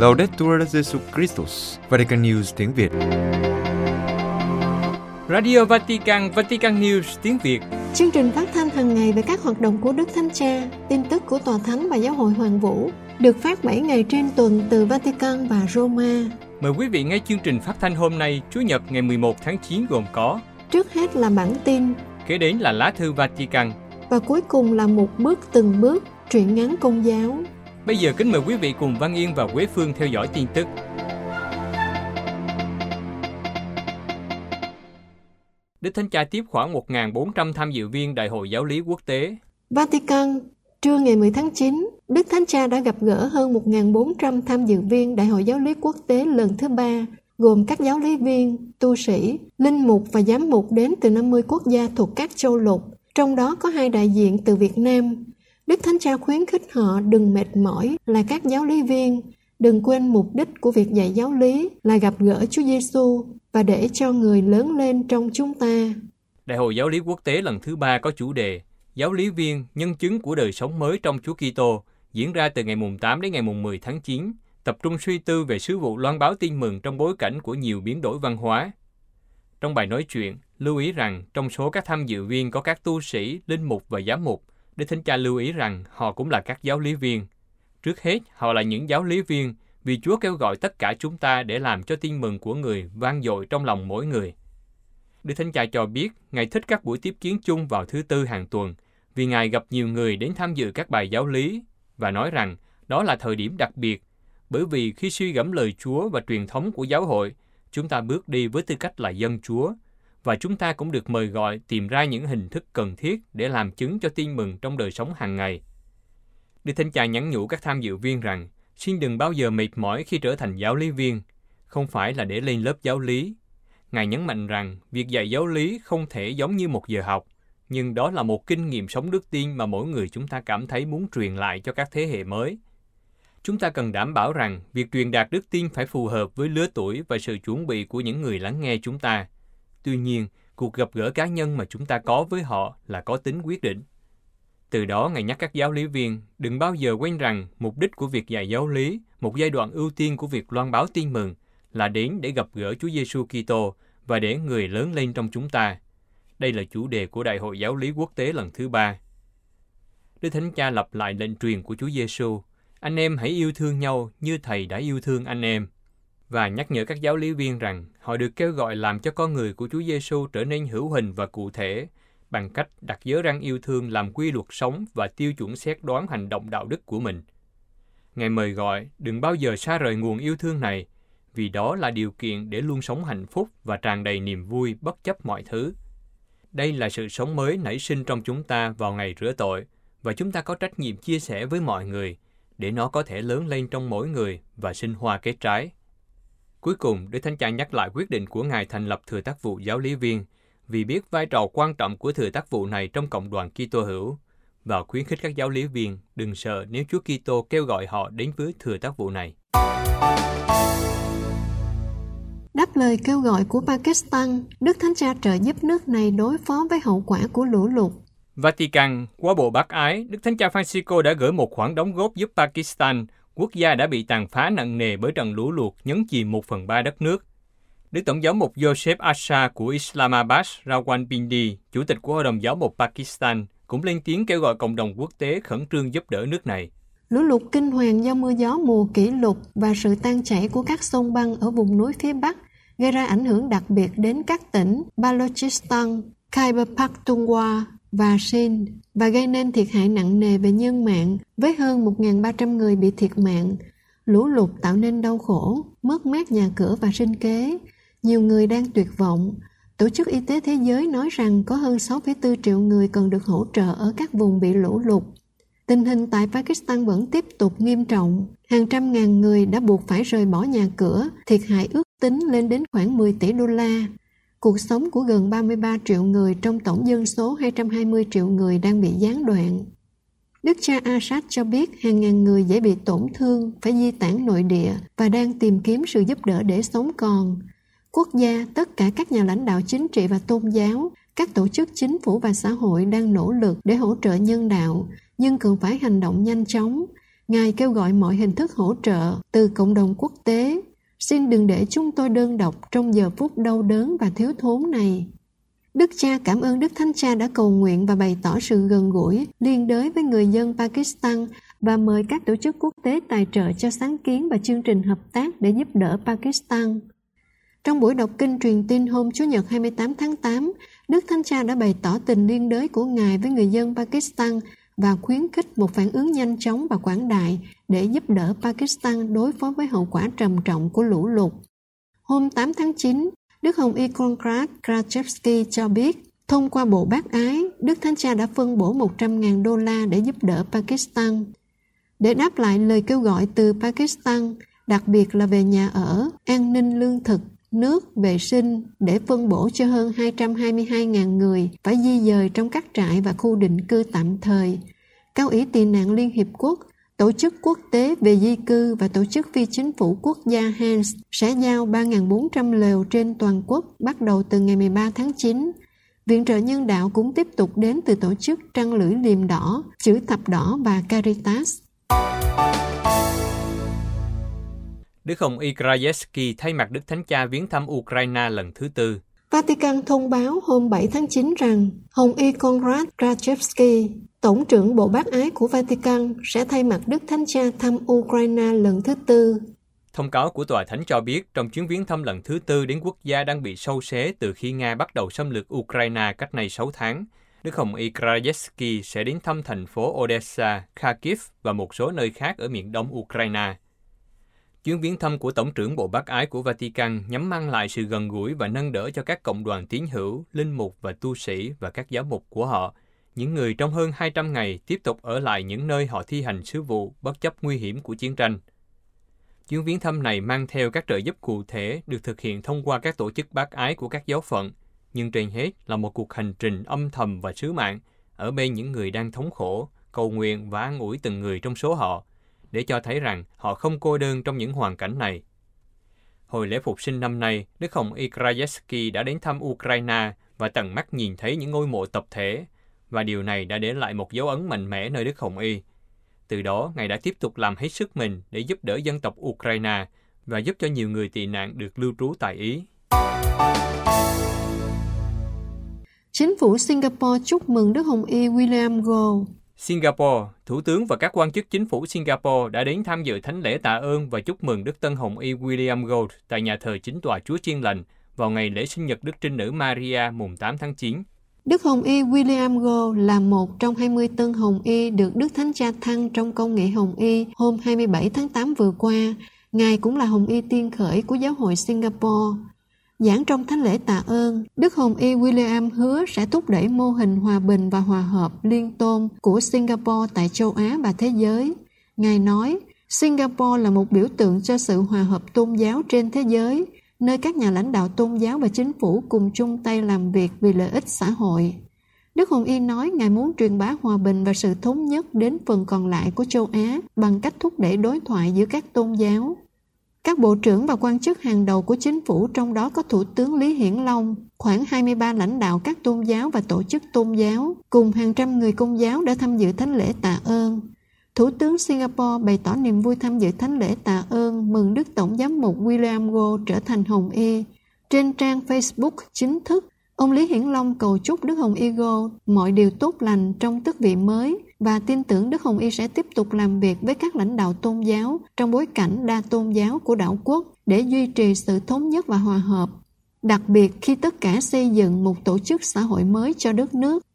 Laudetur Jesu Christus, Vatican News tiếng Việt. Radio Vatican, Vatican News tiếng Việt. Chương trình phát thanh hàng ngày về các hoạt động của Đức Thánh Cha, tin tức của Tòa Thánh và Giáo hội Hoàng Vũ, được phát 7 ngày trên tuần từ Vatican và Roma. Mời quý vị nghe chương trình phát thanh hôm nay, Chủ nhật ngày 11 tháng 9 gồm có Trước hết là bản tin, Kế đến là lá thư Vatican. và cuối cùng là một bước từng bước, truyện ngắn công giáo. Bây giờ kính mời quý vị cùng Văn Yên và Quế Phương theo dõi tin tức. Đức Thánh Cha tiếp khoảng 1.400 tham dự viên Đại hội Giáo lý Quốc tế. Vatican, trưa ngày 10 tháng 9, Đức Thánh Cha đã gặp gỡ hơn 1.400 tham dự viên Đại hội Giáo lý Quốc tế lần thứ ba, gồm các giáo lý viên, tu sĩ, linh mục và giám mục đến từ 50 quốc gia thuộc các châu lục, trong đó có hai đại diện từ Việt Nam. Đức Thánh Cha khuyến khích họ đừng mệt mỏi là các giáo lý viên, đừng quên mục đích của việc dạy giáo lý là gặp gỡ Chúa Giêsu và để cho người lớn lên trong chúng ta. Đại hội Giáo lý Quốc tế lần thứ ba có chủ đề Giáo lý viên, nhân chứng của đời sống mới trong Chúa Kitô diễn ra từ ngày mùng 8 đến ngày mùng 10 tháng 9, tập trung suy tư về sứ vụ loan báo tin mừng trong bối cảnh của nhiều biến đổi văn hóa. Trong bài nói chuyện, lưu ý rằng trong số các tham dự viên có các tu sĩ, linh mục và giám mục, Đức Thánh Cha lưu ý rằng họ cũng là các giáo lý viên. Trước hết, họ là những giáo lý viên vì Chúa kêu gọi tất cả chúng ta để làm cho tin mừng của người vang dội trong lòng mỗi người. Đức Thánh Cha cho biết Ngài thích các buổi tiếp kiến chung vào thứ tư hàng tuần vì Ngài gặp nhiều người đến tham dự các bài giáo lý và nói rằng đó là thời điểm đặc biệt bởi vì khi suy gẫm lời Chúa và truyền thống của giáo hội, chúng ta bước đi với tư cách là dân Chúa và chúng ta cũng được mời gọi tìm ra những hình thức cần thiết để làm chứng cho tin mừng trong đời sống hàng ngày. Đức Thánh Cha nhắn nhủ các tham dự viên rằng xin đừng bao giờ mệt mỏi khi trở thành giáo lý viên, không phải là để lên lớp giáo lý. Ngài nhấn mạnh rằng việc dạy giáo lý không thể giống như một giờ học, nhưng đó là một kinh nghiệm sống đức tin mà mỗi người chúng ta cảm thấy muốn truyền lại cho các thế hệ mới. Chúng ta cần đảm bảo rằng việc truyền đạt đức tin phải phù hợp với lứa tuổi và sự chuẩn bị của những người lắng nghe chúng ta. Tuy nhiên, cuộc gặp gỡ cá nhân mà chúng ta có với họ là có tính quyết định. Từ đó, Ngài nhắc các giáo lý viên đừng bao giờ quên rằng mục đích của việc dạy giáo lý, một giai đoạn ưu tiên của việc loan báo tin mừng là đến để gặp gỡ Chúa Giêsu Kitô và để người lớn lên trong chúng ta. Đây là chủ đề của Đại hội Giáo lý Quốc tế lần thứ ba. Đức Thánh Cha lặp lại lệnh truyền của Chúa Giêsu: Anh em hãy yêu thương nhau như Thầy đã yêu thương anh em. Và nhắc nhở các giáo lý viên rằng họ được kêu gọi làm cho con người của Chúa Giêsu trở nên hữu hình và cụ thể bằng cách đặt giới răng yêu thương làm quy luật sống và tiêu chuẩn xét đoán hành động đạo đức của mình. Ngài mời gọi đừng bao giờ xa rời nguồn yêu thương này, vì đó là điều kiện để luôn sống hạnh phúc và tràn đầy niềm vui bất chấp mọi thứ. Đây là sự sống mới nảy sinh trong chúng ta vào ngày rửa tội, và chúng ta có trách nhiệm chia sẻ với mọi người để nó có thể lớn lên trong mỗi người và sinh hoa kết trái. Cuối cùng, Đức Thánh Cha nhắc lại quyết định của Ngài thành lập thừa tác vụ giáo lý viên vì biết vai trò quan trọng của thừa tác vụ này trong cộng đoàn Kitô hữu và khuyến khích các giáo lý viên đừng sợ nếu Chúa Kitô kêu gọi họ đến với thừa tác vụ này. Đáp lời kêu gọi của Pakistan, Đức Thánh Cha trợ giúp nước này đối phó với hậu quả của lũ lụt. Vatican, qua bộ bác ái, Đức Thánh Cha Francisco đã gửi một khoản đóng góp giúp Pakistan, quốc gia đã bị tàn phá nặng nề bởi trận lũ lụt nhấn chìm một phần ba đất nước. Đức Tổng giáo mục Joseph Asha của Islamabad Rawalpindi, Chủ tịch của Hội đồng giáo mục Pakistan, cũng lên tiếng kêu gọi cộng đồng quốc tế khẩn trương giúp đỡ nước này. Lũ lụt kinh hoàng do mưa gió mùa kỷ lục và sự tan chảy của các sông băng ở vùng núi phía Bắc gây ra ảnh hưởng đặc biệt đến các tỉnh Balochistan, Khyber Pakhtunkhwa và Sindh và gây nên thiệt hại nặng nề về nhân mạng với hơn 1.300 người bị thiệt mạng. Lũ lụt tạo nên đau khổ, mất mát nhà cửa và sinh kế. Nhiều người đang tuyệt vọng. Tổ chức Y tế Thế giới nói rằng có hơn 6,4 triệu người cần được hỗ trợ ở các vùng bị lũ lụt. Tình hình tại Pakistan vẫn tiếp tục nghiêm trọng. Hàng trăm ngàn người đã buộc phải rời bỏ nhà cửa, thiệt hại ước tính lên đến khoảng 10 tỷ đô la. Cuộc sống của gần 33 triệu người trong tổng dân số 220 triệu người đang bị gián đoạn. Đức cha Assad cho biết hàng ngàn người dễ bị tổn thương, phải di tản nội địa và đang tìm kiếm sự giúp đỡ để sống còn. Quốc gia, tất cả các nhà lãnh đạo chính trị và tôn giáo, các tổ chức chính phủ và xã hội đang nỗ lực để hỗ trợ nhân đạo, nhưng cần phải hành động nhanh chóng. Ngài kêu gọi mọi hình thức hỗ trợ từ cộng đồng quốc tế. Xin đừng để chúng tôi đơn độc trong giờ phút đau đớn và thiếu thốn này. Đức cha cảm ơn Đức Thánh Cha đã cầu nguyện và bày tỏ sự gần gũi, liên đới với người dân Pakistan và mời các tổ chức quốc tế tài trợ cho sáng kiến và chương trình hợp tác để giúp đỡ Pakistan. Trong buổi đọc kinh truyền tin hôm Chủ nhật 28 tháng 8, Đức Thánh Cha đã bày tỏ tình liên đới của Ngài với người dân Pakistan và khuyến khích một phản ứng nhanh chóng và quảng đại để giúp đỡ Pakistan đối phó với hậu quả trầm trọng của lũ lụt. Hôm 8 tháng 9, Đức Hồng Y Konrad Krajewski cho biết, thông qua Bộ Bác Ái, Đức Thánh Cha đã phân bổ 100.000 đô la để giúp đỡ Pakistan. Để đáp lại lời kêu gọi từ Pakistan, đặc biệt là về nhà ở, an ninh lương thực, nước, vệ sinh để phân bổ cho hơn 222.000 người phải di dời trong các trại và khu định cư tạm thời. Cao ủy tị nạn Liên Hiệp Quốc, Tổ chức Quốc tế về di cư và Tổ chức Phi Chính phủ Quốc gia HANS sẽ giao 3.400 lều trên toàn quốc bắt đầu từ ngày 13 tháng 9. Viện trợ nhân đạo cũng tiếp tục đến từ tổ chức Trăng Lưỡi Liềm Đỏ, Chữ Thập Đỏ và Caritas. Đức Hồng Y Krajewski thay mặt Đức Thánh Cha viếng thăm Ukraine lần thứ tư. Vatican thông báo hôm 7 tháng 9 rằng Hồng Y Konrad Krajewski, Tổng trưởng Bộ Bác Ái của Vatican, sẽ thay mặt Đức Thánh Cha thăm Ukraine lần thứ tư. Thông cáo của Tòa Thánh cho biết trong chuyến viếng thăm lần thứ tư đến quốc gia đang bị sâu xé từ khi Nga bắt đầu xâm lược Ukraine cách nay 6 tháng, Đức Hồng Y Krajewski sẽ đến thăm thành phố Odessa, Kharkiv và một số nơi khác ở miền đông Ukraine. Chuyến viếng thăm của Tổng trưởng Bộ Bác Ái của Vatican nhắm mang lại sự gần gũi và nâng đỡ cho các cộng đoàn tín hữu, linh mục và tu sĩ và các giáo mục của họ, những người trong hơn 200 ngày tiếp tục ở lại những nơi họ thi hành sứ vụ bất chấp nguy hiểm của chiến tranh. Chuyến viếng thăm này mang theo các trợ giúp cụ thể được thực hiện thông qua các tổ chức bác ái của các giáo phận, nhưng trên hết là một cuộc hành trình âm thầm và sứ mạng ở bên những người đang thống khổ, cầu nguyện và an ủi từng người trong số họ, để cho thấy rằng họ không cô đơn trong những hoàn cảnh này. Hồi lễ phục sinh năm nay, Đức Hồng Y Krajewski đã đến thăm Ukraine và tận mắt nhìn thấy những ngôi mộ tập thể, và điều này đã để lại một dấu ấn mạnh mẽ nơi Đức Hồng Y. Từ đó, Ngài đã tiếp tục làm hết sức mình để giúp đỡ dân tộc Ukraine và giúp cho nhiều người tị nạn được lưu trú tại Ý. Chính phủ Singapore chúc mừng Đức Hồng Y William Gould Singapore, Thủ tướng và các quan chức chính phủ Singapore đã đến tham dự thánh lễ tạ ơn và chúc mừng Đức Tân Hồng Y William Gould tại nhà thờ chính tòa Chúa Chiên Lành vào ngày lễ sinh nhật Đức Trinh Nữ Maria mùng 8 tháng 9. Đức Hồng Y William Gould là một trong 20 tân Hồng Y được Đức Thánh Cha thăng trong công nghệ Hồng Y hôm 27 tháng 8 vừa qua. Ngài cũng là Hồng Y tiên khởi của giáo hội Singapore. Giảng trong thánh lễ tạ ơn, Đức Hồng Y William hứa sẽ thúc đẩy mô hình hòa bình và hòa hợp liên tôn của Singapore tại châu Á và thế giới. Ngài nói, Singapore là một biểu tượng cho sự hòa hợp tôn giáo trên thế giới, nơi các nhà lãnh đạo tôn giáo và chính phủ cùng chung tay làm việc vì lợi ích xã hội. Đức Hồng Y nói Ngài muốn truyền bá hòa bình và sự thống nhất đến phần còn lại của châu Á bằng cách thúc đẩy đối thoại giữa các tôn giáo. Các bộ trưởng và quan chức hàng đầu của chính phủ trong đó có Thủ tướng Lý Hiển Long, khoảng 23 lãnh đạo các tôn giáo và tổ chức tôn giáo, cùng hàng trăm người công giáo đã tham dự thánh lễ tạ ơn. Thủ tướng Singapore bày tỏ niềm vui tham dự thánh lễ tạ ơn mừng Đức Tổng giám mục William go trở thành Hồng Y. Trên trang Facebook chính thức, ông Lý Hiển Long cầu chúc Đức Hồng Y go mọi điều tốt lành trong tước vị mới và tin tưởng Đức Hồng Y sẽ tiếp tục làm việc với các lãnh đạo tôn giáo trong bối cảnh đa tôn giáo của đảo quốc để duy trì sự thống nhất và hòa hợp, đặc biệt khi tất cả xây dựng một tổ chức xã hội mới cho đất nước.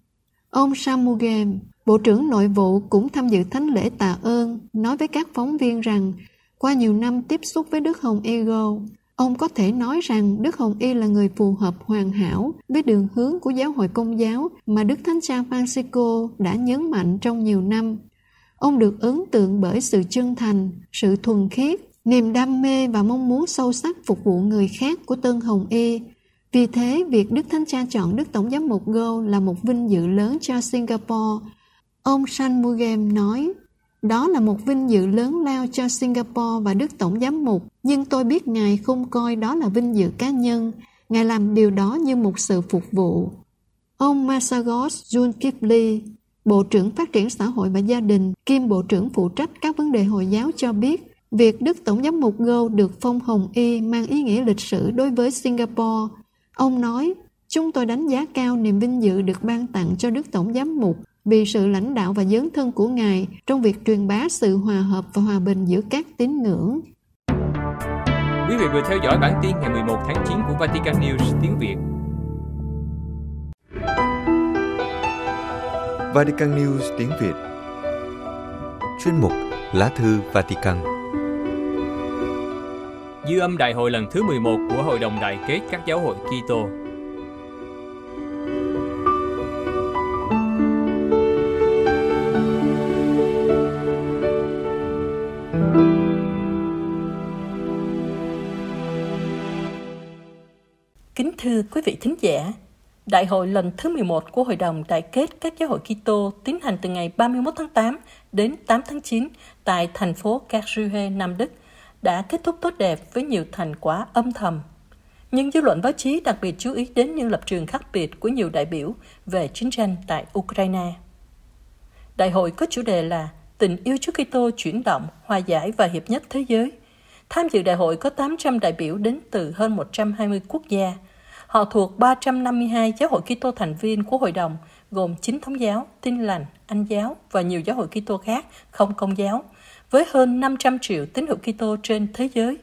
Ông Samugem, Bộ trưởng Nội vụ cũng tham dự thánh lễ tạ ơn, nói với các phóng viên rằng qua nhiều năm tiếp xúc với Đức Hồng Ego, Ông có thể nói rằng Đức Hồng Y là người phù hợp hoàn hảo với đường hướng của giáo hội công giáo mà Đức Thánh Cha Francisco đã nhấn mạnh trong nhiều năm. Ông được ấn tượng bởi sự chân thành, sự thuần khiết, niềm đam mê và mong muốn sâu sắc phục vụ người khác của Tân Hồng Y. Vì thế, việc Đức Thánh Cha chọn Đức Tổng giám mục Go là một vinh dự lớn cho Singapore. Ông San nói, đó là một vinh dự lớn lao cho Singapore và Đức Tổng Giám mục, nhưng tôi biết Ngài không coi đó là vinh dự cá nhân. Ngài làm điều đó như một sự phục vụ. Ông Masagos Jun Kipli, Bộ trưởng Phát triển Xã hội và Gia đình, kiêm Bộ trưởng phụ trách các vấn đề Hồi giáo cho biết, việc Đức Tổng giám mục Go được phong hồng y mang ý nghĩa lịch sử đối với Singapore. Ông nói, chúng tôi đánh giá cao niềm vinh dự được ban tặng cho Đức Tổng giám mục vì sự lãnh đạo và dấn thân của Ngài trong việc truyền bá sự hòa hợp và hòa bình giữa các tín ngưỡng. Quý vị vừa theo dõi bản tin ngày 11 tháng 9 của Vatican News tiếng Việt. Vatican News tiếng Việt Chuyên mục Lá thư Vatican Dư âm đại hội lần thứ 11 của Hội đồng Đại kết các giáo hội Kitô. Kính thưa quý vị thính giả, Đại hội lần thứ 11 của Hội đồng Đại kết các giáo hội Kitô tiến hành từ ngày 31 tháng 8 đến 8 tháng 9 tại thành phố Karlsruhe, Nam Đức, đã kết thúc tốt đẹp với nhiều thành quả âm thầm. Nhưng dư luận báo chí đặc biệt chú ý đến những lập trường khác biệt của nhiều đại biểu về chiến tranh tại Ukraine. Đại hội có chủ đề là Tình yêu Chúa Kitô chuyển động, hòa giải và hiệp nhất thế giới. Tham dự đại hội có 800 đại biểu đến từ hơn 120 quốc gia – Họ thuộc 352 giáo hội Kitô thành viên của hội đồng, gồm chính thống giáo, tin lành, anh giáo và nhiều giáo hội Kitô khác không công giáo, với hơn 500 triệu tín hữu Kitô trên thế giới.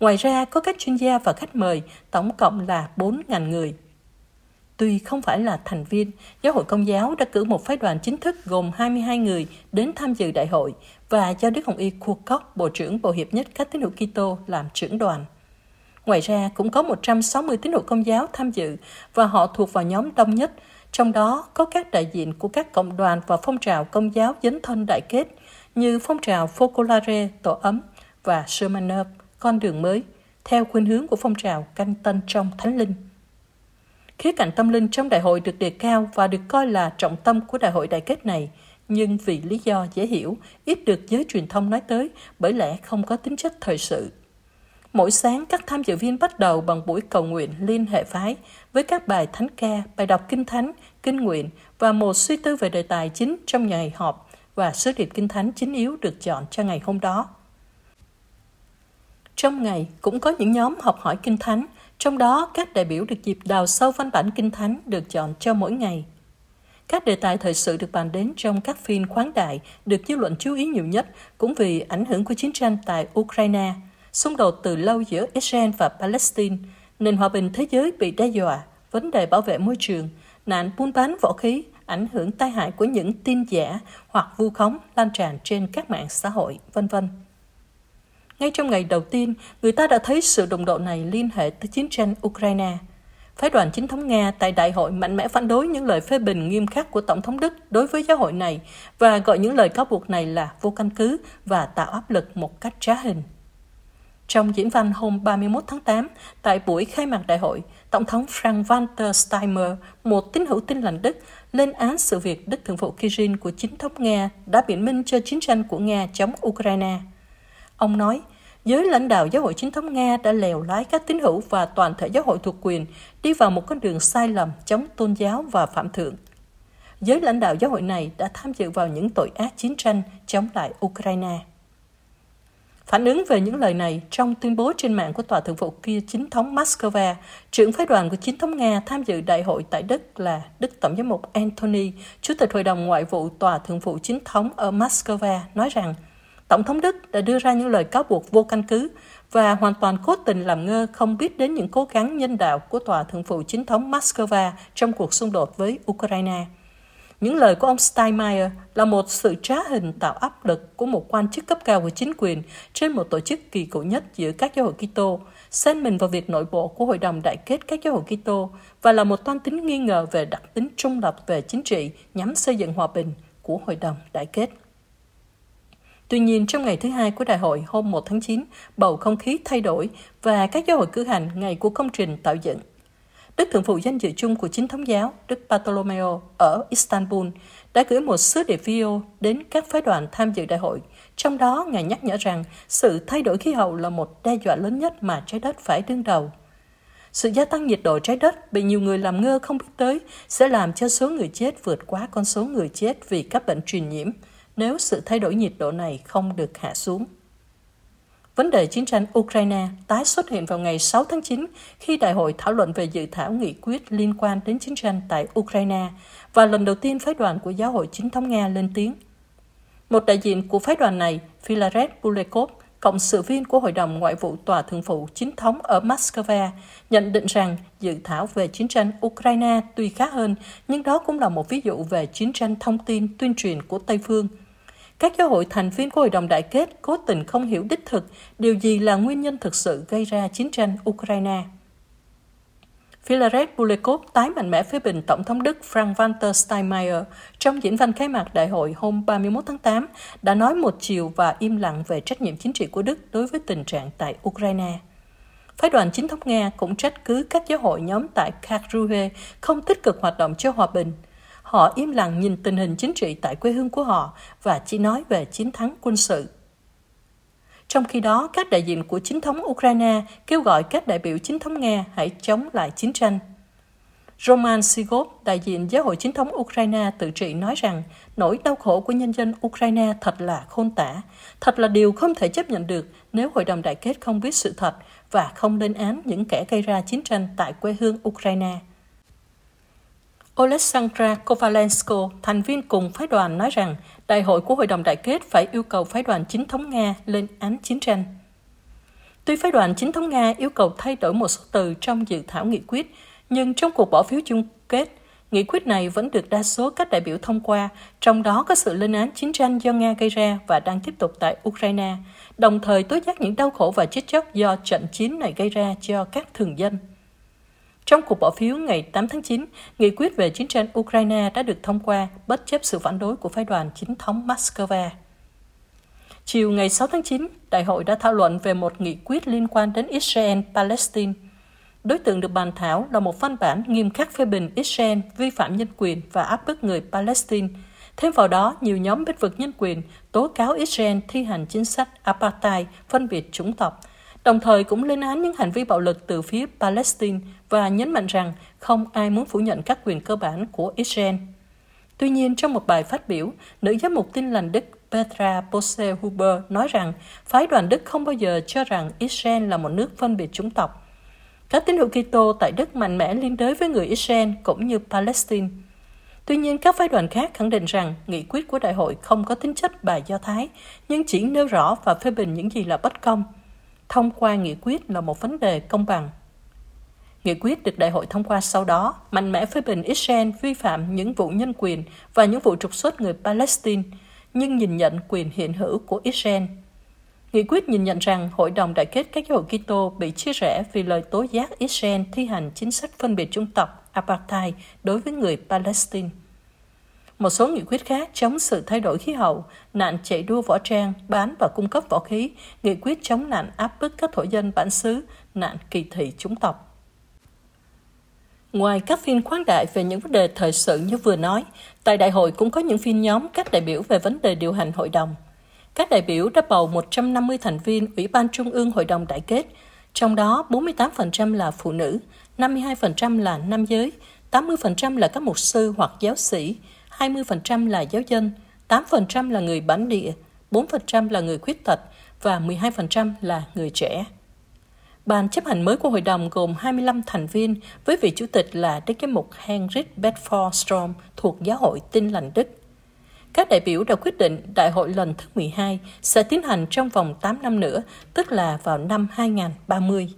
Ngoài ra, có các chuyên gia và khách mời, tổng cộng là 4.000 người. Tuy không phải là thành viên, Giáo hội Công giáo đã cử một phái đoàn chính thức gồm 22 người đến tham dự đại hội và do Đức Hồng Y Kuokok, Bộ trưởng Bộ Hiệp nhất các tín hữu Kitô làm trưởng đoàn. Ngoài ra, cũng có 160 tín đồ công giáo tham dự và họ thuộc vào nhóm đông nhất, trong đó có các đại diện của các cộng đoàn và phong trào công giáo dấn thân đại kết như phong trào Focolare Tổ ấm và Shermanov Con đường mới, theo khuynh hướng của phong trào canh tân trong Thánh Linh. Khía cạnh tâm linh trong đại hội được đề cao và được coi là trọng tâm của đại hội đại kết này, nhưng vì lý do dễ hiểu, ít được giới truyền thông nói tới bởi lẽ không có tính chất thời sự. Mỗi sáng, các tham dự viên bắt đầu bằng buổi cầu nguyện liên hệ phái với các bài thánh ca, bài đọc kinh thánh, kinh nguyện và một suy tư về đề tài chính trong ngày họp và sứ điệp kinh thánh chính yếu được chọn cho ngày hôm đó. Trong ngày cũng có những nhóm học hỏi kinh thánh, trong đó các đại biểu được dịp đào sâu văn bản kinh thánh được chọn cho mỗi ngày. Các đề tài thời sự được bàn đến trong các phiên khoáng đại được dư luận chú ý nhiều nhất cũng vì ảnh hưởng của chiến tranh tại Ukraine – xung đột từ lâu giữa Israel và Palestine, nền hòa bình thế giới bị đe dọa, vấn đề bảo vệ môi trường, nạn buôn bán võ khí, ảnh hưởng tai hại của những tin giả hoặc vu khống lan tràn trên các mạng xã hội, vân vân. Ngay trong ngày đầu tiên, người ta đã thấy sự đồng độ này liên hệ tới chiến tranh Ukraine. Phái đoàn chính thống Nga tại đại hội mạnh mẽ phản đối những lời phê bình nghiêm khắc của Tổng thống Đức đối với giáo hội này và gọi những lời cáo buộc này là vô căn cứ và tạo áp lực một cách trá hình. Trong diễn văn hôm 31 tháng 8, tại buổi khai mạc đại hội, Tổng thống Frank-Walter Steinmeier, một tín hữu tin lành Đức, lên án sự việc Đức Thượng phụ Kirin của chính thống Nga đã biện minh cho chiến tranh của Nga chống Ukraine. Ông nói, giới lãnh đạo giáo hội chính thống Nga đã lèo lái các tín hữu và toàn thể giáo hội thuộc quyền đi vào một con đường sai lầm chống tôn giáo và phạm thượng. Giới lãnh đạo giáo hội này đã tham dự vào những tội ác chiến tranh chống lại Ukraine. Phản ứng về những lời này, trong tuyên bố trên mạng của Tòa Thượng vụ kia chính thống Moscow, trưởng phái đoàn của chính thống Nga tham dự đại hội tại Đức là Đức Tổng giám mục Anthony, Chủ tịch Hội đồng Ngoại vụ Tòa Thượng vụ chính thống ở Moscow, nói rằng Tổng thống Đức đã đưa ra những lời cáo buộc vô căn cứ và hoàn toàn cố tình làm ngơ không biết đến những cố gắng nhân đạo của Tòa Thượng vụ chính thống Moscow trong cuộc xung đột với Ukraine. Những lời của ông Steinmeier là một sự trá hình tạo áp lực của một quan chức cấp cao của chính quyền trên một tổ chức kỳ cựu nhất giữa các giáo hội Kitô, xen mình vào việc nội bộ của Hội đồng Đại kết các giáo hội Kitô và là một toan tính nghi ngờ về đặc tính trung lập về chính trị nhằm xây dựng hòa bình của Hội đồng Đại kết. Tuy nhiên, trong ngày thứ hai của đại hội hôm 1 tháng 9, bầu không khí thay đổi và các giáo hội cử hành ngày của công trình tạo dựng Đức Thượng phụ danh dự chung của chính thống giáo, Đức Bartolomeo ở Istanbul, đã gửi một sứ điệp video đến các phái đoàn tham dự đại hội. Trong đó, Ngài nhắc nhở rằng sự thay đổi khí hậu là một đe dọa lớn nhất mà trái đất phải đương đầu. Sự gia tăng nhiệt độ trái đất bị nhiều người làm ngơ không biết tới sẽ làm cho số người chết vượt quá con số người chết vì các bệnh truyền nhiễm nếu sự thay đổi nhiệt độ này không được hạ xuống. Vấn đề chiến tranh Ukraine tái xuất hiện vào ngày 6 tháng 9 khi đại hội thảo luận về dự thảo nghị quyết liên quan đến chiến tranh tại Ukraine và lần đầu tiên phái đoàn của giáo hội chính thống Nga lên tiếng. Một đại diện của phái đoàn này, Filaret Bulekov, cộng sự viên của Hội đồng Ngoại vụ Tòa Thượng phụ chính thống ở Moscow, nhận định rằng dự thảo về chiến tranh Ukraine tuy khá hơn, nhưng đó cũng là một ví dụ về chiến tranh thông tin tuyên truyền của Tây phương – các giáo hội thành viên của Hội đồng Đại kết cố tình không hiểu đích thực điều gì là nguyên nhân thực sự gây ra chiến tranh Ukraine. Filaret Bulekov tái mạnh mẽ phê bình Tổng thống Đức Frank-Walter Steinmeier trong diễn văn khai mạc đại hội hôm 31 tháng 8 đã nói một chiều và im lặng về trách nhiệm chính trị của Đức đối với tình trạng tại Ukraine. Phái đoàn chính thống Nga cũng trách cứ các giáo hội nhóm tại Karlsruhe không tích cực hoạt động cho hòa bình – Họ im lặng nhìn tình hình chính trị tại quê hương của họ và chỉ nói về chiến thắng quân sự. Trong khi đó, các đại diện của chính thống Ukraine kêu gọi các đại biểu chính thống Nga hãy chống lại chiến tranh. Roman Sigov, đại diện giáo hội chính thống Ukraine tự trị nói rằng nỗi đau khổ của nhân dân Ukraine thật là khôn tả, thật là điều không thể chấp nhận được nếu Hội đồng Đại kết không biết sự thật và không lên án những kẻ gây ra chiến tranh tại quê hương Ukraine. Oleksandra Kovalensko, thành viên cùng phái đoàn nói rằng đại hội của Hội đồng Đại kết phải yêu cầu phái đoàn chính thống Nga lên án chiến tranh. Tuy phái đoàn chính thống Nga yêu cầu thay đổi một số từ trong dự thảo nghị quyết, nhưng trong cuộc bỏ phiếu chung kết, nghị quyết này vẫn được đa số các đại biểu thông qua, trong đó có sự lên án chiến tranh do Nga gây ra và đang tiếp tục tại Ukraine, đồng thời tố giác những đau khổ và chết chóc do trận chiến này gây ra cho các thường dân. Trong cuộc bỏ phiếu ngày 8 tháng 9, nghị quyết về chiến tranh Ukraine đã được thông qua bất chấp sự phản đối của phái đoàn chính thống Moscow. Chiều ngày 6 tháng 9, Đại hội đã thảo luận về một nghị quyết liên quan đến Israel-Palestine. Đối tượng được bàn thảo là một văn bản nghiêm khắc phê bình Israel vi phạm nhân quyền và áp bức người Palestine. Thêm vào đó, nhiều nhóm bích vực nhân quyền tố cáo Israel thi hành chính sách apartheid phân biệt chủng tộc, đồng thời cũng lên án những hành vi bạo lực từ phía Palestine và nhấn mạnh rằng không ai muốn phủ nhận các quyền cơ bản của Israel. Tuy nhiên, trong một bài phát biểu, nữ giám mục tin lành Đức Petra Bose Huber nói rằng phái đoàn Đức không bao giờ cho rằng Israel là một nước phân biệt chủng tộc. Các tín hữu Kitô tại Đức mạnh mẽ liên đới với người Israel cũng như Palestine. Tuy nhiên, các phái đoàn khác khẳng định rằng nghị quyết của đại hội không có tính chất bài do Thái, nhưng chỉ nêu rõ và phê bình những gì là bất công – thông qua nghị quyết là một vấn đề công bằng. Nghị quyết được đại hội thông qua sau đó mạnh mẽ phê bình Israel vi phạm những vụ nhân quyền và những vụ trục xuất người Palestine, nhưng nhìn nhận quyền hiện hữu của Israel. Nghị quyết nhìn nhận rằng Hội đồng Đại kết các giáo hội Kitô bị chia rẽ vì lời tố giác Israel thi hành chính sách phân biệt chủng tộc apartheid đối với người Palestine. Một số nghị quyết khác chống sự thay đổi khí hậu, nạn chạy đua võ trang, bán và cung cấp võ khí, nghị quyết chống nạn áp bức các thổ dân bản xứ, nạn kỳ thị chủng tộc. Ngoài các phiên khoáng đại về những vấn đề thời sự như vừa nói, tại đại hội cũng có những phiên nhóm các đại biểu về vấn đề điều hành hội đồng. Các đại biểu đã bầu 150 thành viên Ủy ban Trung ương Hội đồng Đại kết, trong đó 48% là phụ nữ, 52% là nam giới, 80% là các mục sư hoặc giáo sĩ, 20% là giáo dân, 8% là người bản địa, 4% là người khuyết tật và 12% là người trẻ. Ban chấp hành mới của hội đồng gồm 25 thành viên với vị chủ tịch là Đức Giám mục Henrik Bedford Strom thuộc Giáo hội Tin lành Đức. Các đại biểu đã quyết định đại hội lần thứ 12 sẽ tiến hành trong vòng 8 năm nữa, tức là vào năm 2030.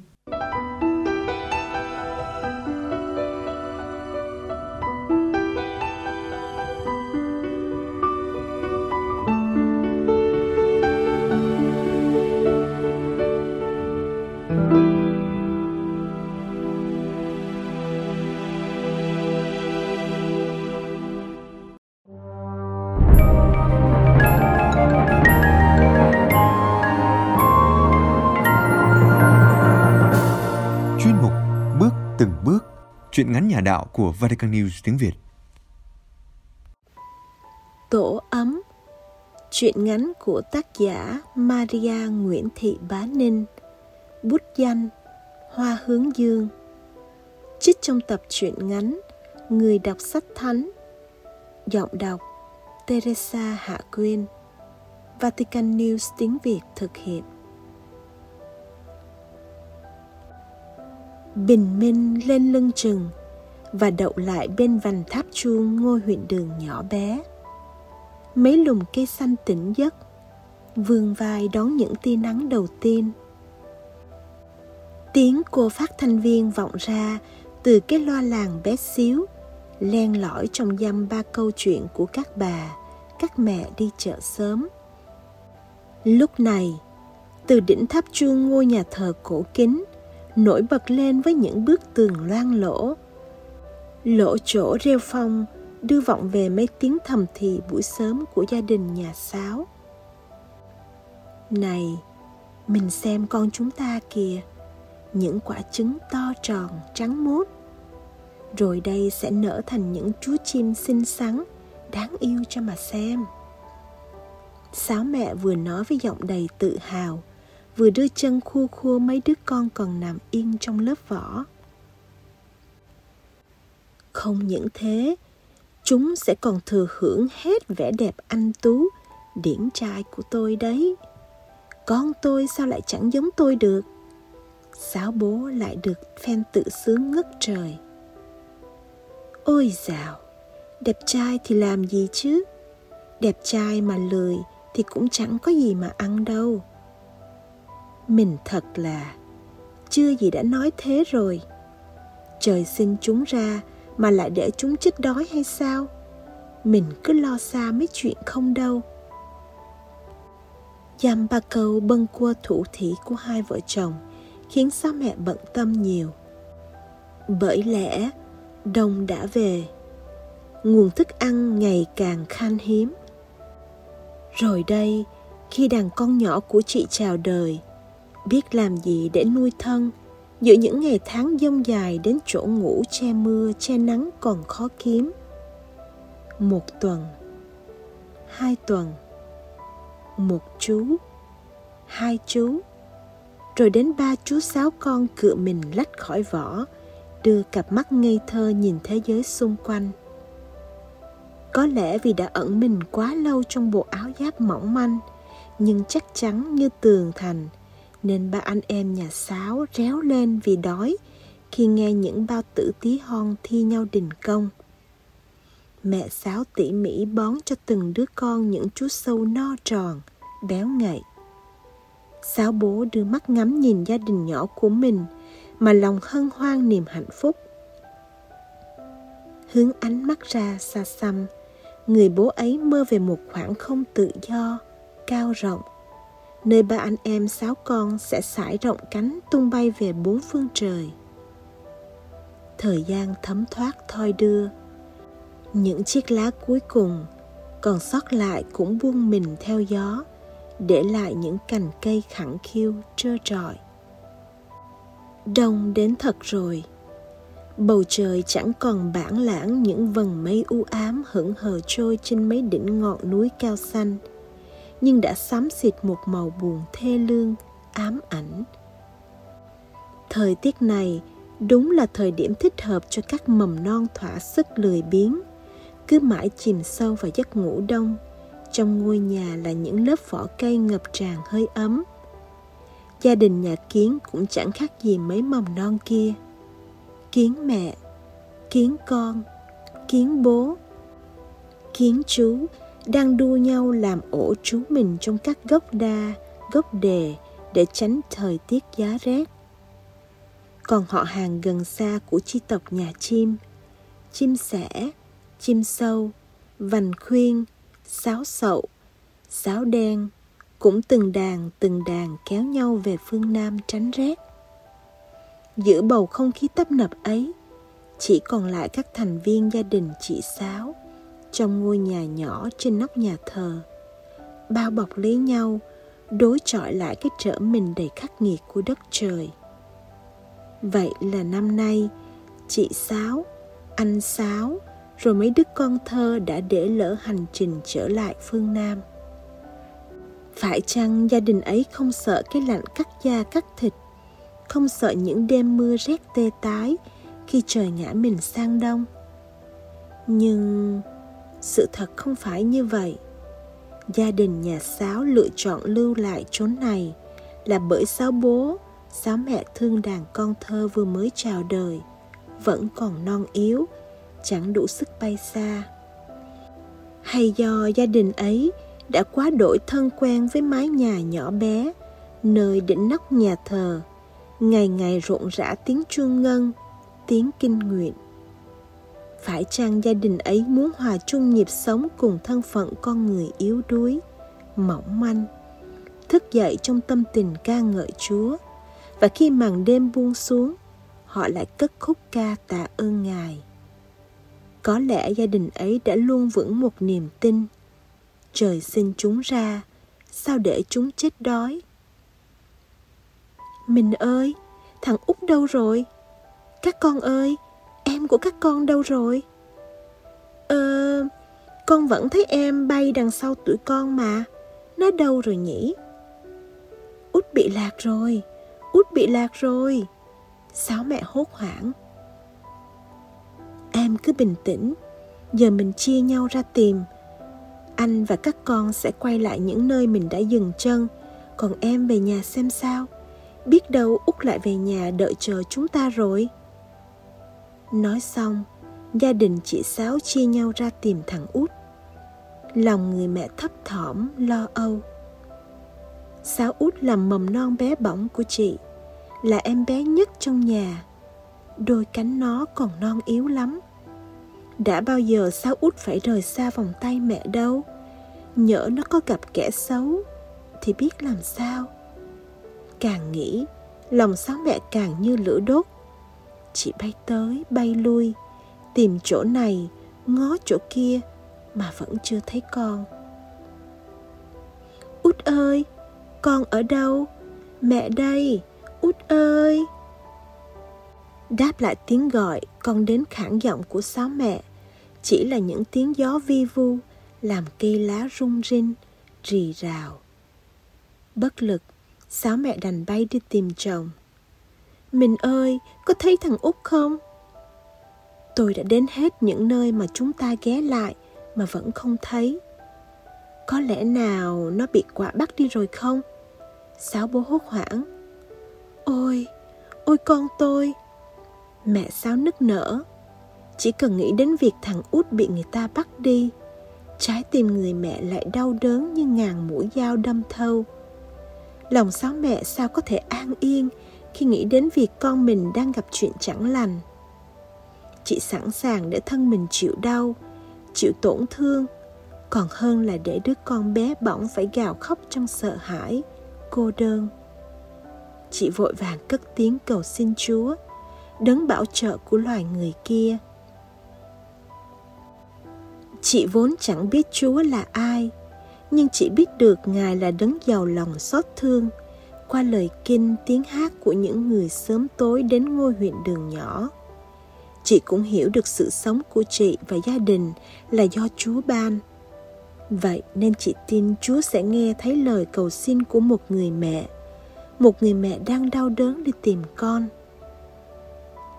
Chuyện ngắn nhà đạo của Vatican News tiếng Việt. Tổ ấm. Chuyện ngắn của tác giả Maria Nguyễn Thị Bá Ninh. Bút danh Hoa Hướng Dương. Trích trong tập truyện ngắn Người đọc sách thánh. Giọng đọc Teresa Hạ Quyên. Vatican News tiếng Việt thực hiện. Bình minh lên lưng chừng và đậu lại bên vành tháp chuông ngôi huyện đường nhỏ bé. Mấy lùm cây xanh tỉnh giấc, vườn vai đón những tia nắng đầu tiên. Tiếng cô phát thanh viên vọng ra từ cái loa làng bé xíu, len lỏi trong dăm ba câu chuyện của các bà, các mẹ đi chợ sớm. Lúc này, từ đỉnh tháp chuông ngôi nhà thờ cổ kính, nổi bật lên với những bức tường loang lỗ. Lỗ chỗ rêu phong đưa vọng về mấy tiếng thầm thì buổi sớm của gia đình nhà Sáo. Này, mình xem con chúng ta kìa, những quả trứng to tròn, trắng muốt. Rồi đây sẽ nở thành những chú chim xinh xắn, đáng yêu cho mà xem. Sáo mẹ vừa nói với giọng đầy tự hào, vừa đưa chân khua khua mấy đứa con còn nằm yên trong lớp vỏ. Không những thế, chúng sẽ còn thừa hưởng hết vẻ đẹp anh tú, điển trai của tôi đấy. Con tôi sao lại chẳng giống tôi được? sáo bố lại được phen tự sướng ngất trời. Ôi dào, đẹp trai thì làm gì chứ? Đẹp trai mà lười thì cũng chẳng có gì mà ăn đâu mình thật là chưa gì đã nói thế rồi. Trời sinh chúng ra mà lại để chúng chết đói hay sao? Mình cứ lo xa mấy chuyện không đâu. Dăm ba câu bâng cua thủ thỉ của hai vợ chồng khiến sao mẹ bận tâm nhiều. Bởi lẽ đông đã về. Nguồn thức ăn ngày càng khan hiếm. Rồi đây, khi đàn con nhỏ của chị chào đời biết làm gì để nuôi thân. Giữa những ngày tháng dông dài đến chỗ ngủ che mưa, che nắng còn khó kiếm. Một tuần. Hai tuần. Một chú. Hai chú. Rồi đến ba chú sáu con cựa mình lách khỏi vỏ, đưa cặp mắt ngây thơ nhìn thế giới xung quanh. Có lẽ vì đã ẩn mình quá lâu trong bộ áo giáp mỏng manh, nhưng chắc chắn như tường thành nên ba anh em nhà Sáo réo lên vì đói khi nghe những bao tử tí hon thi nhau đình công. Mẹ Sáo tỉ mỉ bón cho từng đứa con những chú sâu no tròn, béo ngậy. Sáo bố đưa mắt ngắm nhìn gia đình nhỏ của mình mà lòng hân hoan niềm hạnh phúc. Hướng ánh mắt ra xa xăm, người bố ấy mơ về một khoảng không tự do, cao rộng, nơi ba anh em sáu con sẽ sải rộng cánh tung bay về bốn phương trời. Thời gian thấm thoát thoi đưa, những chiếc lá cuối cùng còn sót lại cũng buông mình theo gió, để lại những cành cây khẳng khiu trơ trọi. Đông đến thật rồi, bầu trời chẳng còn bản lãng những vầng mây u ám hững hờ trôi trên mấy đỉnh ngọn núi cao xanh – nhưng đã xám xịt một màu buồn thê lương, ám ảnh. Thời tiết này đúng là thời điểm thích hợp cho các mầm non thỏa sức lười biếng, cứ mãi chìm sâu vào giấc ngủ đông. Trong ngôi nhà là những lớp vỏ cây ngập tràn hơi ấm. Gia đình nhà Kiến cũng chẳng khác gì mấy mầm non kia. Kiến mẹ, kiến con, kiến bố, kiến chú đang đua nhau làm ổ trú mình trong các gốc đa, gốc đề để tránh thời tiết giá rét. Còn họ hàng gần xa của chi tộc nhà chim, chim sẻ, chim sâu, vành khuyên, sáo sậu, sáo đen cũng từng đàn từng đàn kéo nhau về phương Nam tránh rét. Giữa bầu không khí tấp nập ấy, chỉ còn lại các thành viên gia đình chị Sáo trong ngôi nhà nhỏ trên nóc nhà thờ. Bao bọc lấy nhau, đối chọi lại cái trở mình đầy khắc nghiệt của đất trời. Vậy là năm nay, chị sáu, anh sáu, rồi mấy đứa con thơ đã để lỡ hành trình trở lại phương nam. Phải chăng gia đình ấy không sợ cái lạnh cắt da cắt thịt, không sợ những đêm mưa rét tê tái khi trời ngã mình sang đông? Nhưng sự thật không phải như vậy gia đình nhà sáo lựa chọn lưu lại chốn này là bởi sáo bố, sáo mẹ thương đàn con thơ vừa mới chào đời, vẫn còn non yếu, chẳng đủ sức bay xa. Hay do gia đình ấy đã quá đổi thân quen với mái nhà nhỏ bé, nơi đỉnh nóc nhà thờ, ngày ngày rộn rã tiếng chuông ngân, tiếng kinh nguyện. Phải chăng gia đình ấy muốn hòa chung nhịp sống cùng thân phận con người yếu đuối, mỏng manh, thức dậy trong tâm tình ca ngợi Chúa, và khi màn đêm buông xuống, họ lại cất khúc ca tạ ơn Ngài. Có lẽ gia đình ấy đã luôn vững một niềm tin. Trời sinh chúng ra, sao để chúng chết đói? Mình ơi, thằng út đâu rồi? Các con ơi, em của các con đâu rồi? Ờ, con vẫn thấy em bay đằng sau tụi con mà. Nó đâu rồi nhỉ? Út bị lạc rồi, út bị lạc rồi. Sáu mẹ hốt hoảng. Em cứ bình tĩnh, giờ mình chia nhau ra tìm. Anh và các con sẽ quay lại những nơi mình đã dừng chân, còn em về nhà xem sao. Biết đâu Út lại về nhà đợi chờ chúng ta rồi. Nói xong, gia đình chị Sáu chia nhau ra tìm thằng út. Lòng người mẹ thấp thỏm, lo âu. Sáu út là mầm non bé bỏng của chị, là em bé nhất trong nhà. Đôi cánh nó còn non yếu lắm. Đã bao giờ Sáu út phải rời xa vòng tay mẹ đâu. Nhỡ nó có gặp kẻ xấu, thì biết làm sao. Càng nghĩ, lòng Sáu mẹ càng như lửa đốt chị bay tới, bay lui. Tìm chỗ này, ngó chỗ kia mà vẫn chưa thấy con. Út ơi, con ở đâu? Mẹ đây, út ơi. Đáp lại tiếng gọi, con đến khản giọng của sáu mẹ. Chỉ là những tiếng gió vi vu, làm cây lá rung rinh, rì rào. Bất lực sáu mẹ đành bay đi tìm chồng mình ơi, có thấy thằng Út không? Tôi đã đến hết những nơi mà chúng ta ghé lại mà vẫn không thấy. Có lẽ nào nó bị quả bắt đi rồi không? Sáu bố hốt hoảng. Ôi, ôi con tôi. Mẹ Sáu nức nở. Chỉ cần nghĩ đến việc thằng út bị người ta bắt đi, trái tim người mẹ lại đau đớn như ngàn mũi dao đâm thâu. Lòng Sáu mẹ sao có thể an yên khi nghĩ đến việc con mình đang gặp chuyện chẳng lành. Chị sẵn sàng để thân mình chịu đau, chịu tổn thương, còn hơn là để đứa con bé bỏng phải gào khóc trong sợ hãi, cô đơn. Chị vội vàng cất tiếng cầu xin chúa, đấng bảo trợ của loài người kia. Chị vốn chẳng biết chúa là ai, nhưng chị biết được ngài là đấng giàu lòng xót thương qua lời kinh tiếng hát của những người sớm tối đến ngôi huyện đường nhỏ. Chị cũng hiểu được sự sống của chị và gia đình là do chúa ban. Vậy nên chị tin chúa sẽ nghe thấy lời cầu xin của một người mẹ, một người mẹ đang đau đớn đi tìm con.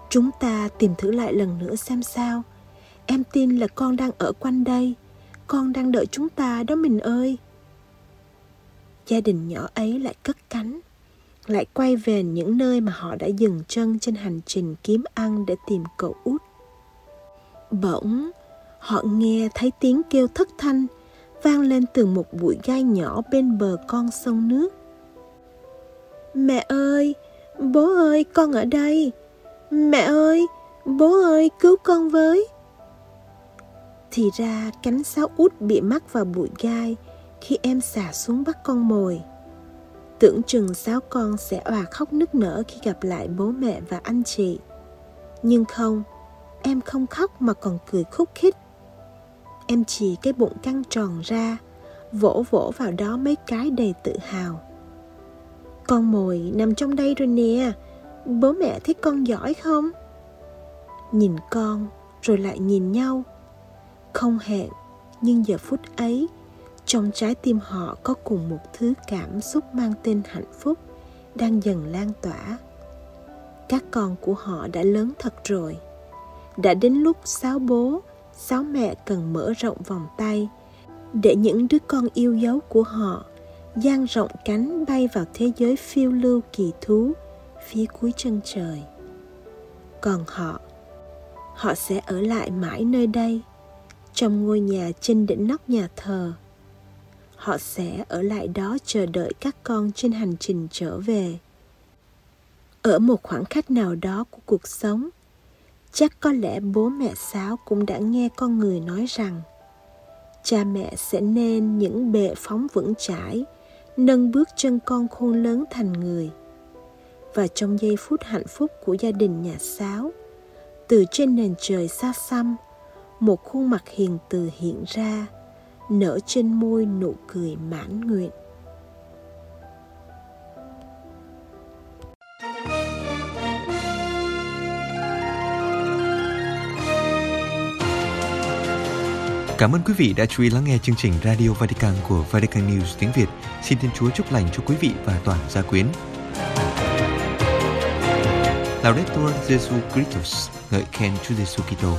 Chúng ta tìm thử lại lần nữa xem sao. Em tin là con đang ở quanh đây, con đang đợi chúng ta đó mình ơi. Gia đình nhỏ ấy lại cất cánh lại quay về những nơi mà họ đã dừng chân trên hành trình kiếm ăn để tìm cậu út. Bỗng, họ nghe thấy tiếng kêu thất thanh vang lên từ một bụi gai nhỏ bên bờ con sông nước. Mẹ ơi, bố ơi, con ở đây. Mẹ ơi, bố ơi, cứu con với. Thì ra, cánh sáo út bị mắc vào bụi gai khi em xả xuống bắt con mồi tưởng chừng sáu con sẽ òa khóc nức nở khi gặp lại bố mẹ và anh chị. Nhưng không, em không khóc mà còn cười khúc khích. Em chỉ cái bụng căng tròn ra, vỗ vỗ vào đó mấy cái đầy tự hào. Con mồi nằm trong đây rồi nè, bố mẹ thấy con giỏi không? Nhìn con rồi lại nhìn nhau. Không hẹn, nhưng giờ phút ấy trong trái tim họ có cùng một thứ cảm xúc mang tên hạnh phúc đang dần lan tỏa. Các con của họ đã lớn thật rồi. Đã đến lúc sáu bố, sáu mẹ cần mở rộng vòng tay để những đứa con yêu dấu của họ dang rộng cánh bay vào thế giới phiêu lưu kỳ thú phía cuối chân trời. Còn họ họ sẽ ở lại mãi nơi đây, trong ngôi nhà trên đỉnh nóc nhà thờ họ sẽ ở lại đó chờ đợi các con trên hành trình trở về. Ở một khoảng cách nào đó của cuộc sống, chắc có lẽ bố mẹ sáo cũng đã nghe con người nói rằng, cha mẹ sẽ nên những bệ phóng vững chãi, nâng bước chân con khôn lớn thành người. Và trong giây phút hạnh phúc của gia đình nhà sáo từ trên nền trời xa xăm, một khuôn mặt hiền từ hiện ra nở trên môi nụ cười mãn nguyện Cảm ơn quý vị đã chú ý lắng nghe chương trình Radio Vatican của Vatican News tiếng Việt. Xin Thiên Chúa chúc lành cho quý vị và toàn gia quyến. Laudetur Jesu Christus, ngợi khen Chúa Giêsu Kitô.